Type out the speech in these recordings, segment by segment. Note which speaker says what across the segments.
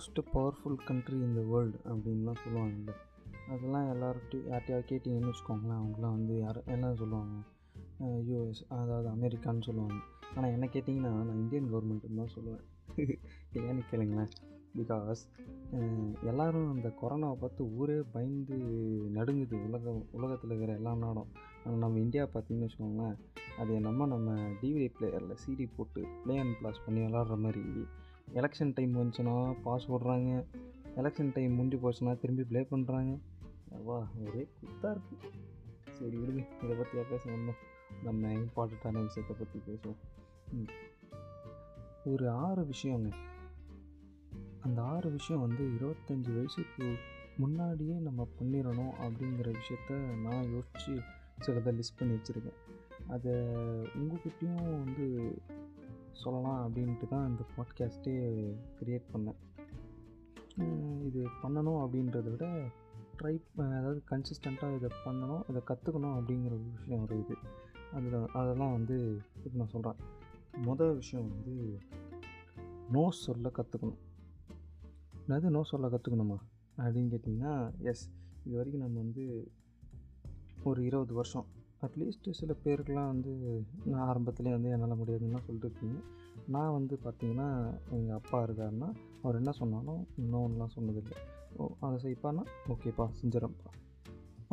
Speaker 1: Most powerful country in the world அப்படின்லாம் சொல்லுவாங்க அதெல்லாம் எல்லார்ட்டையும் யார்ட்டையாவது கேட்டிங்கன்னு வச்சுக்கோங்களேன் அவங்களாம் வந்து யார் என்ன சொல்லுவாங்க? யூஎஸ் அதாவது அமெரிக்கான்னு சொல்லுவாங்க. ஆனால் என்ன கேட்டிங்கன்னா நான் இந்தியன் கவர்மெண்ட்டுன்னு தான் சொல்லுவேன். ஏன்னு கேளுங்களேன். பிகாஸ் எல்லோரும் அந்த கொரோனாவை பார்த்து ஊரே பயந்து நடுங்குது உலகம் உலகத்தில் இருக்கிற எல்லா நாடும். ஆனால் நம்ம இந்தியா பார்த்திங்கன்னு வச்சுக்கோங்களேன் அது என்னமோ நம்ம டிவிடி பிளேயரில் சிடி போட்டு ப்ளே அண்ட் பிளாஸ் பண்ணி விளாட்ற மாதிரி எலெக்ஷன் டைம் வந்துச்சுன்னா பாஸ் போடுறாங்க. எலெக்ஷன் டைம் முடிஞ்சு போச்சுன்னா திரும்பி ப்ளே பண்ணுறாங்க வா ஒரே குத்தாக இருக்குது சரி விடுங்க இதை பற்றியா பேச வந்தோம் நம்ம இம்பார்ட்டண்ட்டான விஷயத்தை பற்றி பேசுவோம். ம். ஒரு ஆறு விஷயங்க. அந்த ஆறு விஷயம் வந்து இருபத்தஞ்சி வயசுக்கு முன்னாடியே நம்ம பண்ணிடணும் அப்படிங்கிற விஷயத்த நான் யோசித்து சிலதை லிஸ்ட் பண்ணி வச்சுருக்கேன். அதை உங்கள்கிட்டையும் வந்து சொல்லலாம் அப்படின்ட்டு தான் இந்த பாட்காஸ்ட்டே க்ரியேட் பண்ணேன். இது பண்ணணும் அப்படின்றத விட ட்ரை அதாவது கன்சிஸ்டண்ட்டாக இதை பண்ணணும் இதை கற்றுக்கணும் அப்படிங்கிற ஒரு விஷயம் ஒரு இது. அதில் அதெல்லாம் வந்து இப்போ நான் சொல்கிறேன் மொதல் விஷயம் வந்து நோ சொல்ல கற்றுக்கணும் அதாவது நோ சொல்ல கற்றுக்கணுமா அப்படின்னு கேட்டிங்கன்னா எஸ் இது வரைக்கும் நம்ம வந்து ஒரு இருபது வருஷம் அட்லீஸ்ட்டு சில பேருக்கெலாம் வந்து நான் ஆரம்பத்துலேயே வந்து என்னால் முடியாதுன்னு சொல்லிட்டு இருக்கீங்க நான் வந்து பார்த்தீங்கன்னா எங்கள் அப்பா இருக்காருன்னா அவர் என்ன சொன்னாலும் இன்னொன்றுலாம் சொன்னதில்லை. ஓ அதை செய்ப்பான்னா ஓகேப்பா செஞ்சிடறேன்ப்பா.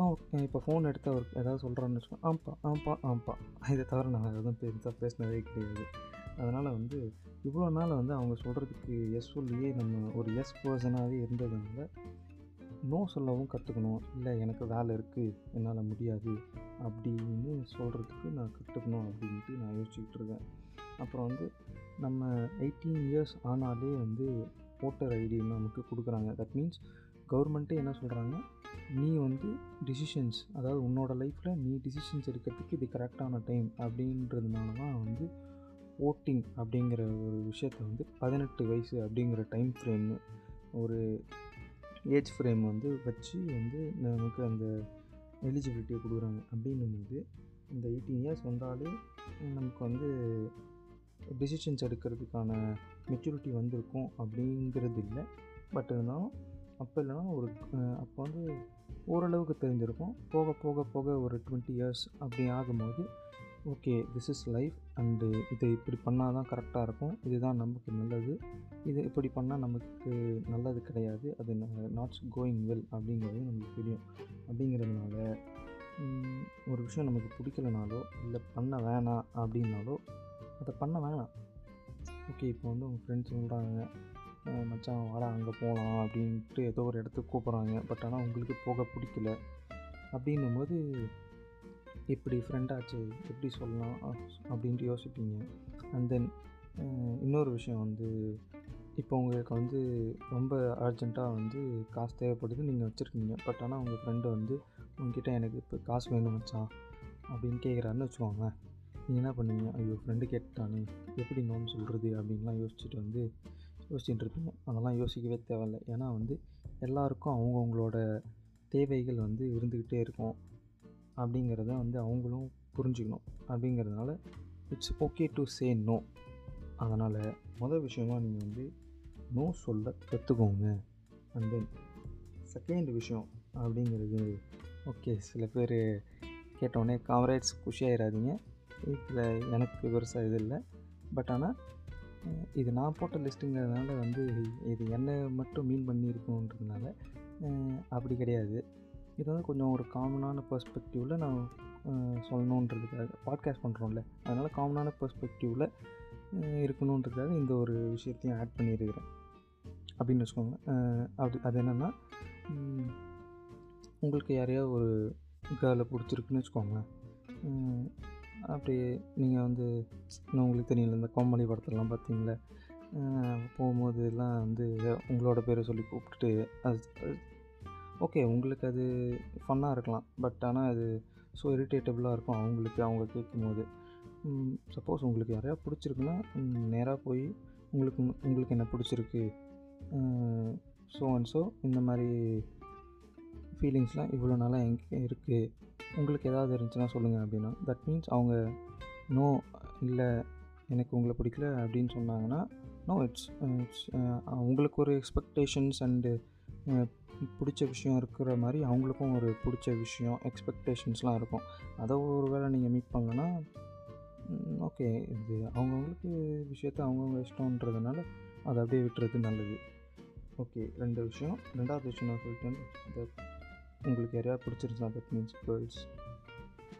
Speaker 1: ஆ ஓகே இப்போ ஃபோன் எடுத்து அவர் ஏதாவது சொல்கிறான்னு வச்சுக்கோ ஆம்ப்பா ஆம்ப்பா ஆம்ப்பா. இதை தவிர நான் எதுவும் பெருசாக பேசினதே கிடையாது. அதனால் வந்து இவ்வளோ நாள் வந்து அவங்க சொல்கிறதுக்கு எஸ் சொல்லியே நம்ம ஒரு எஸ் பர்சனாகவே இருந்ததுனால நோ சொல்லவும் கற்றுக்கணும் இல்லை எனக்கு வேலை இருக்குது என்னால் முடியாது. அப்படின்னு சொல்கிறதுக்கு நான் கற்றுக்கணும் அப்படின்ட்டு நான் யோசிச்சுக்கிட்டு இருக்கேன். அப்புறம் வந்து நம்ம எயிட்டீன் இயர்ஸ் ஆனாலே வந்து ஓட்டர் ஐடி நமக்கு கொடுக்குறாங்க. தட் மீன்ஸ் கவர்மெண்ட்டே என்ன சொல்கிறாங்க நீ வந்து டிசிஷன்ஸ் அதாவது உன்னோட லைஃப்பில் நீ டிசிஷன்ஸ் எடுக்கிறதுக்கு இது கரெக்டான டைம் அப்படின்றதுனால தான் வந்து ஓட்டிங் அப்படிங்கிற ஒரு விஷயத்தை வந்து பதினெட்டு வயசு அப்படிங்கிற டைம் ஃப்ரேம் ஒரு ஏஜ் ஃப்ரேம் வந்து வச்சு வந்து நமக்கு அந்த எலிஜிபிலிட்டியை கொடுக்குறாங்க. அப்படின்னும் போது இந்த எயிட்டீன் இயர்ஸ் வந்தாலே நமக்கு வந்து டிசிஷன்ஸ் எடுக்கிறதுக்கான மெச்சூரிட்டி வந்திருக்கும் அப்படிங்கிறது இல்லை. பட் இருந்தாலும் அப்போ இல்லைனா ஒரு அப்போ வந்து ஓரளவுக்கு தெரிஞ்சிருக்கும். போக போக போக ஒரு டுவெண்ட்டி இயர்ஸ் அப்படி ஆகும்போது okay this is life and இதை இப்படி பண்ணால் தான் கரெக்டாக இருக்கும். இதுதான் நமக்கு நல்லது. இது இப்படி பண்ணால் நமக்கு நல்லது கிடையாது. அது நாட்ஸ் கோயிங் வெல் அப்படிங்கிறது நமக்கு தெரியும். அப்படிங்கிறதுனால ஒரு விஷயம் நமக்கு பிடிக்கலனாலோ இல்லை பண்ண வேணாம் அப்படின்னாலோ அதை பண்ண வேணாம். ஓகே இப்போ வந்து உங்கள் ஃப்ரெண்ட்ஸ் சொல்கிறாங்க மச்சான் வாடா அங்கே போகலாம் அப்படின்ட்டு ஏதோ ஒரு இடத்துக்கு கூப்பிட்றாங்க. பட் ஆனால் உங்களுக்கு போக பிடிக்கல. அப்படின்னும் போது இப்படி ஃப்ரெண்டாச்சு எப்படி சொல்லலாம் அப்படின்ட்டு யோசிப்பீங்க. அண்ட் தென் இன்னொரு விஷயம் வந்து இப்போ உங்களுக்கு வந்து ரொம்ப அர்ஜெண்ட்டாக வந்து காசு தேவைப்படுது நீங்கள் வச்சுருக்கீங்க. பட் ஆனால் உங்கள் ஃப்ரெண்டு வந்து உங்ககிட்ட எனக்கு இப்போ காசு வேணும் மச்சான் அப்படின்னு கேட்குறாருன்னு வச்சுக்கோங்களேன். நீங்கள் என்ன பண்ணுவீங்க? ஐயோ ஃப்ரெண்டு கேட்டானே எப்படி நோன்னு சொல்கிறது அப்படின்லாம் யோசிச்சுட்டு வந்து யோசிச்சுட்டு இருப்பீங்க. அதெல்லாம் யோசிக்கவே தேவையில்லை. ஏன்னா வந்து எல்லாருக்கும் அவங்கவுங்களோட தேவைகள் வந்து இருந்துக்கிட்டே இருக்கும். அப்படிங்கிறத வந்து அவங்களும் புரிஞ்சுக்கணும். அப்படிங்கிறதுனால it's okay to say no அதனால் மொதல் விஷயமா நீங்கள் வந்து நோ சொல்ல கற்றுக்கோங்க அண்ட் தென் செகண்ட் விஷயம் அப்படிங்கிறது ஓகே சில பேர் கேட்டோடனே காம்ரேட்ஸ் குஷியாயிடாதீங்க இதில் எனக்கு பெருசாக இது இல்லை. பட் ஆனால் இது நான் போட்ட லிஸ்ட்டுங்கிறதுனால வந்து இது என்னை மட்டும் மீன் பண்ணியிருக்கோன்றதுனால அப்படி கிடையாது. இது வந்து கொஞ்சம் ஒரு காமனான பெர்ஸ்பெக்டிவில் நான் சொல்லணுன்றதுக்காக பாட்காஸ்ட் பண்ணுறோம்ல அதனால் காமனான பெர்ஸ்பெக்டிவில் இருக்கணுன்றதுக்காக இந்த ஒரு விஷயத்தையும் ஆட் பண்ணியிருக்கிறேன். அப்படின்னு வச்சுக்கோங்க. அப்படி அது என்னென்னா உங்களுக்கு யாரையாவது ஒரு கேர்ளை பிடிச்சிருக்குன்னு வச்சுக்கோங்களேன். அப்படி நீங்கள் வந்து இன்னும் உங்களுக்கு தெரியல இந்த கோமலி படத்துலலாம் பார்த்தீங்களா போகும்போது எல்லாம் வந்து உங்களோட பேரை சொல்லி கூப்பிட்டுட்டு அது ஓகே உங்களுக்கு அது ஃபன்னாக இருக்கலாம். பட் ஆனால் அது ஸோ இரிட்டேட்டபுளாக இருக்கும் அவங்களுக்கு அவங்க கேட்கும்போது சப்போஸ் உங்களுக்கு யாரையா பிடிச்சிருக்குன்னா நேராக போய் உங்களுக்கு உங்களுக்கு என்ன பிடிச்சிருக்கு? ஸோ அண்ட் ஸோ இந்த மாதிரி ஃபீலிங்ஸ்லாம் இவ்வளோ நாளாக எங்கே இருக்குது உங்களுக்கு ஏதாவது இருந்துச்சுன்னா சொல்லுங்கள் அப்படின்னா. தட் மீன்ஸ் அவங்க நோ இல்லை எனக்கு உங்களை பிடிக்கல அப்படின்னு சொன்னாங்கன்னா நோ இட்ஸ் இட்ஸ் உங்களுக்கு ஒரு எக்ஸ்பெக்டேஷன்ஸ் அண்டு பிடிச்ச விஷயம் இருக்கிற மாதிரி அவங்களுக்கும் ஒரு பிடிச்ச விஷயம் எக்ஸ்பெக்டேஷன்ஸ்லாம் இருக்கும். அதை ஒரு வேளை நீங்கள் மீட் பண்ணலன்னா ஓகே இது அவங்கவுங்களுக்கு விஷயத்த அவங்கவுங்க இஷ்டன்றதுனால அதை அப்படியே விட்டுறது நல்லது. ஓகே ரெண்டு விஷயம். ரெண்டாவது விஷயம் நான் சொல்லிட்டேன். தட் உங்களுக்கு யாரையா பிடிச்சிருந்துச்சுன்னா தட் மீன்ஸ் கேர்ள்ஸ்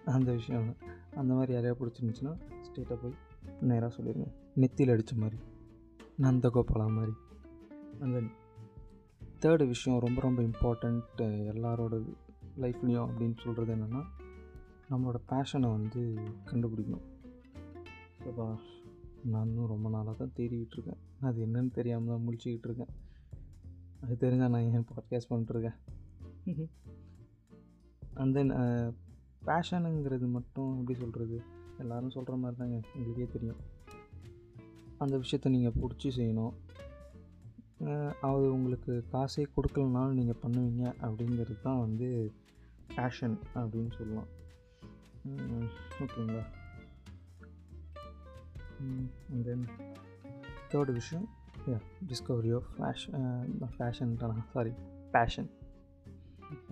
Speaker 1: அந்த விஷயம். அந்த மாதிரி யாரையா பிடிச்சிருந்துச்சுன்னா ஸ்டேட்டாக போய் நேராக சொல்லிடுங்க நெத்தியில் அடித்த மாதிரி. நந்தகோபாலா மாதிரி. அந்த தேர்டு விஷயம் ரொம்ப ரொம்ப இம்பார்ட்டண்ட் எல்லாரோட லைஃப்லேயும் அப்படின்னு சொல்கிறது என்னென்னா நம்மளோட பேஷனை வந்து கண்டுபிடிக்கணும். நான் நானும் ரொம்ப நாளாக தான் தேடிக்கிட்டு இருக்கேன். அது என்னன்னு தெரியாமல் தான் முடிச்சுக்கிட்டு இருக்கேன். அது தெரிஞ்சால் நான் ஏன் பாட்காஸ்ட் பண்ணிட்டுருக்கேன் அண்ட் தென் பேஷனுங்கிறது மட்டும் எப்படி சொல்கிறது எல்லோரும் சொல்கிற மாதிரி தாங்க உங்களுக்கே தெரியும். அந்த விஷயத்த நீங்கள் பிடிச்சி செய்யணும். அது உங்களுக்கு காசே கொடுக்கலனாலும் நீங்கள் பண்ணுவீங்க அப்படிங்கிறது தான் வந்து பேஷன் அப்படின்னு சொல்லலாம். ஓகேங்களா? அண்ட் தென் தேர்டு விஷயம் yeah discovery of fashion fashion sorry passion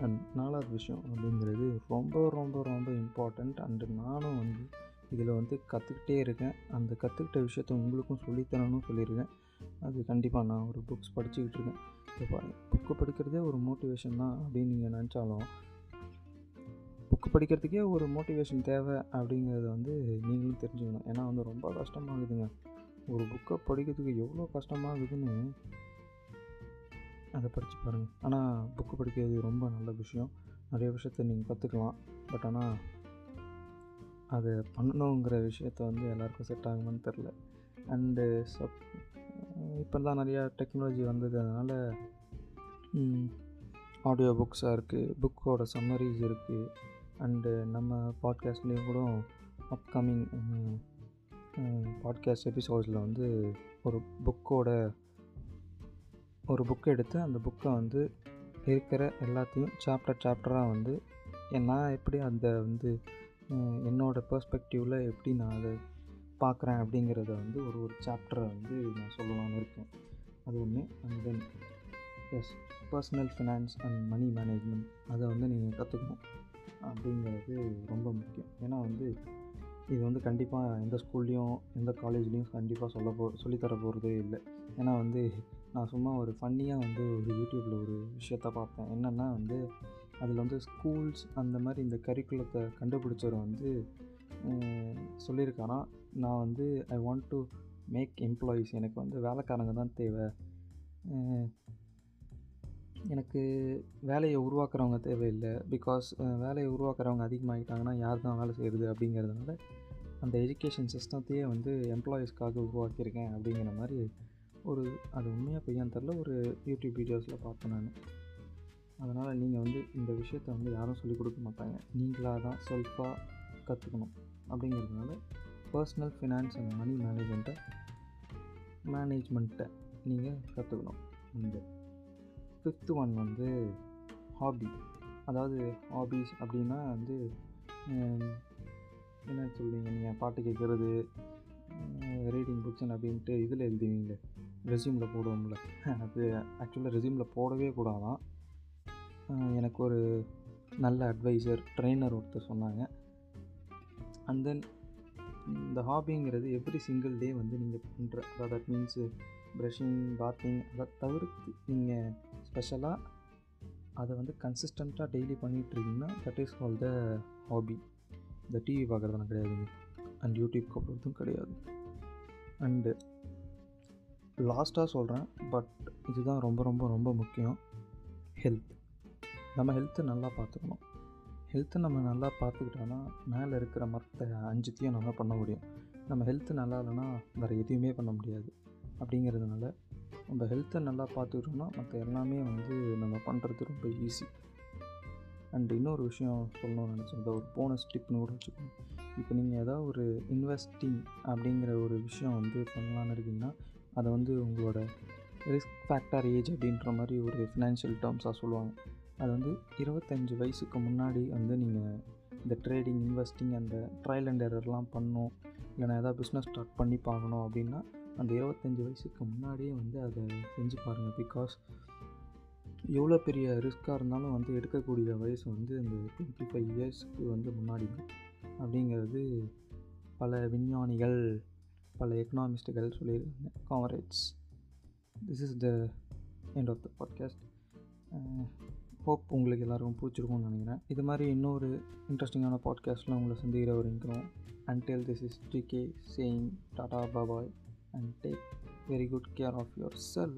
Speaker 1: and நாலாவது விஷயம் அப்படிங்கிறது ரொம்ப ரொம்ப ரொம்ப இம்பார்ட்டண்ட் அண்டு நானும் வந்து இதில் வந்து கற்றுக்கிட்டே இருக்கேன். அந்த கற்றுக்கிட்ட விஷயத்த உங்களுக்கும் சொல்லித்தரணும்னு சொல்லியிருக்கேன். அது கண்டிப்பாக நான் ஒரு புக்ஸ் படிச்சுக்கிட்டு இருக்கேன். இப்போ புக்கு படிக்கிறதே ஒரு மோட்டிவேஷன் தான் அப்படின்னு நீங்கள் நினச்சாலும் புக்கு படிக்கிறதுக்கே ஒரு மோட்டிவேஷன் தேவை அப்படிங்கிறத வந்து நீங்களும் தெரிஞ்சுக்கணும். ஏன்னா வந்து ரொம்ப கஷ்டமாகுதுங்க ஒரு புக்கை படிக்கிறதுக்கு எவ்வளோ கஷ்டமாகுதுன்னு அதை படித்து பாருங்கள் ஆனால் புக்கு படிக்கிறது ரொம்ப நல்ல விஷயம். நிறைய விஷயத்த நீங்கள் கற்றுக்கலாம் பட் ஆனால் அதை பண்ணணுங்கிற விஷயத்த வந்து எல்லாருக்கும் செட் ஆகுமான்னு தெரில அண்டு சப் இப்போ தான் நிறையா டெக்னாலஜி வந்தது. அதனால் ஆடியோ புக்ஸாக இருக்குது புக்கோட சம்மரிஸ் இருக்குது அண்டு நம்ம பாட்காஸ்ட்லேயும் கூட அப்கமிங் பாட்காஸ்ட் எபிசோட்ஸில் வந்து ஒரு புக்கோட ஒரு புக் எடுத்து அந்த புக்கை வந்து இருக்கிற எல்லாத்தையும் சாப்டர் சாப்டராக வந்து நான் எப்படி அந்த வந்து என்னோடய பர்ஸ்பெக்டிவில் எப்படி நான் அதை பார்க்குறேன் அப்படிங்கிறத வந்து ஒரு ஒரு சாப்டரை வந்து நான் சொல்லலாம்னு இருக்கேன். அது ஒன்று and then yes personal finance and money management அதை வந்து நீங்கள் கற்றுக்கணும் அப்படிங்கிறது ரொம்ப முக்கியம். ஏன்னா வந்து இது வந்து கண்டிப்பாக எந்த ஸ்கூல்லேயும் எந்த காலேஜ்லேயும் கண்டிப்பாக சொல்ல போ சொல்லித்தர போகிறதே இல்லை. ஏன்னா வந்து நான் சும்மா ஒரு ஃபன்னியாக வந்து ஒரு யூடியூப்பில் ஒரு விஷயத்த பார்த்தேன். என்னென்னா வந்து அதில் வந்து ஸ்கூல்ஸ் அந்த மாதிரி இந்த கரிக்குலத்தை கண்டுபிடிச்சவர் வந்து சொல்லியிருக்காராம். நான் வந்து I want to make employees எனக்கு வந்து வேலைக்காரங்க தான் தேவை. எனக்கு வேலையை உருவாக்குறவங்க தேவையில்லை. பிகாஸ் வேலையை உருவாக்குறவங்க அதிகமாகிட்டாங்கன்னா யார் தான் வேலை செய்கிறது அப்படிங்கிறதுனால அந்த எஜுகேஷன் சிஸ்டத்தையே வந்து எம்ப்ளாயீஸ்க்காக உருவாக்கியிருக்கேன் அப்படிங்கிற மாதிரி ஒரு அது உண்மையாக பையன் தெரில ஒரு யூடியூப் வீடியோஸில் பார்த்தேன் நான். அதனால் நீங்கள் வந்து இந்த விஷயத்த வந்து யாரும் சொல்லிக் கொடுக்க மாட்டாங்க. நீங்களாக தான் செல்ஃபாக கற்றுக்கணும் அப்படிங்கிறதுனால பர்சனல் ஃபினான்ஸ் அண்ட் மணி மேனேஜ்மெண்ட்டை மேனேஜ்மெண்ட்டை நீங்கள் கற்றுக்கணும் இந்த ஃபிஃப்த்து ஒன் வந்து ஹாபி அதாவது ஹாபிஸ் அப்படின்னா வந்து என்ன சொல்லுவீங்க நீங்கள் பாட்டு கேட்குறது ரீடிங் புக்ஸ் அப்படின்ட்டு இதில் எழுதுவீங்களே ரெசியூமில் போடுவோம்ல. அது ஆக்சுவலாக ரெசியூமில் போடவே கூடாதான். எனக்கு ஒரு நல்ல அட்வைசர் ட்ரெயினர் ஒருத்தர் சொன்னாங்க. அண்ட் தென் இந்த ஹாபிங்கிறது எவ்ரி சிங்கிள் டே வந்து நீங்கள் பண்ணுற அதாவது தட் மீன்ஸு ப்ரஷிங் பாத்திங் அதை தவிர்த்து நீங்கள் ஸ்பெஷலாக அதை வந்து கன்சிஸ்டண்ட்டாக daily பண்ணிகிட்ருக்கீங்கன்னா that is all the hobby இந்த டிவி பார்க்குறதுலாம் கிடையாதுங்க. அண்ட் யூடியூப் போகிறதும் கிடையாது. அண்டு லாஸ்ட்டாக சொல்கிறேன் பட் இதுதான் ரொம்ப ரொம்ப ரொம்ப முக்கியம். ஹெல்த் நம்ம ஹெல்த்தை நல்லா பார்த்துக்கணும். ஹெல்த்தை நம்ம நல்லா பார்த்துக்கிட்டோன்னா மேலே இருக்கிற மற்ற அஞ்சுத்தையும் நம்ம பண்ண முடியும். நம்ம ஹெல்த்து நல்லா இல்லைன்னா வேறு எதுவுமே பண்ண முடியாது. அப்படிங்கிறதுனால நம்ம ஹெல்த்தை நல்லா பார்த்துக்கிட்டோம்னா மற்ற எல்லாமே வந்து நம்ம பண்ணுறது ரொம்ப ஈஸி அண்ட் இன்னொரு விஷயம் சொல்லணும்னு நினச்சேன். ஒரு போனஸ் டிப்னு கூட வச்சுக்கணும் இப்போ நீங்கள் ஏதாவது ஒரு இன்வெஸ்டிங் அப்படிங்கிற ஒரு விஷயம் வந்து பண்ணலான்னு இருக்கீங்கன்னா அதை வந்து உங்களோட ரிஸ்க் ஃபேக்டர் ஏஜ் அப்படின்ற மாதிரி ஒரு ஃபினான்ஷியல் டேர்ம்ஸாக சொல்லுவாங்க. அது வந்து இருபத்தஞ்சி வயசுக்கு முன்னாடி வந்து நீங்கள் இந்த ட்ரேடிங் இன்வெஸ்டிங் அந்த ட்ரையல் அண்ட் எரர்லாம் பண்ணணும் இல்லைனா எதாவது பிஸ்னஸ் ஸ்டார்ட் பண்ணி பார்க்கணும் அப்படின்னா அந்த இருபத்தஞ்சி வயசுக்கு முன்னாடியே வந்து அதை செஞ்சு பாருங்கள் பிகாஸ் எவ்வளோ பெரிய ரிஸ்க்காக இருந்தாலும் வந்து எடுக்கக்கூடிய வயசு வந்து இந்த டுவெண்ட்டி ஃபைவ் இயர்ஸ்க்கு வந்து முன்னாடி அப்படிங்கிறது பல விஞ்ஞானிகள் பல எக்கனாமிஸ்ட்டுகள் சொல்லியிருக்காங்க. Comrades this is the end of the podcast hope உங்களுக்கு எல்லாருக்கும் பிடிச்சிருக்கும்னு நினைக்கிறேன். இது மாதிரி இன்னொரு இன்ட்ரெஸ்டிங்கான பாட்காஸ்ட்டில் உங்களை சந்திக்கிற வரைக்கும் until this is K saying tata bye bye and take very good care of your self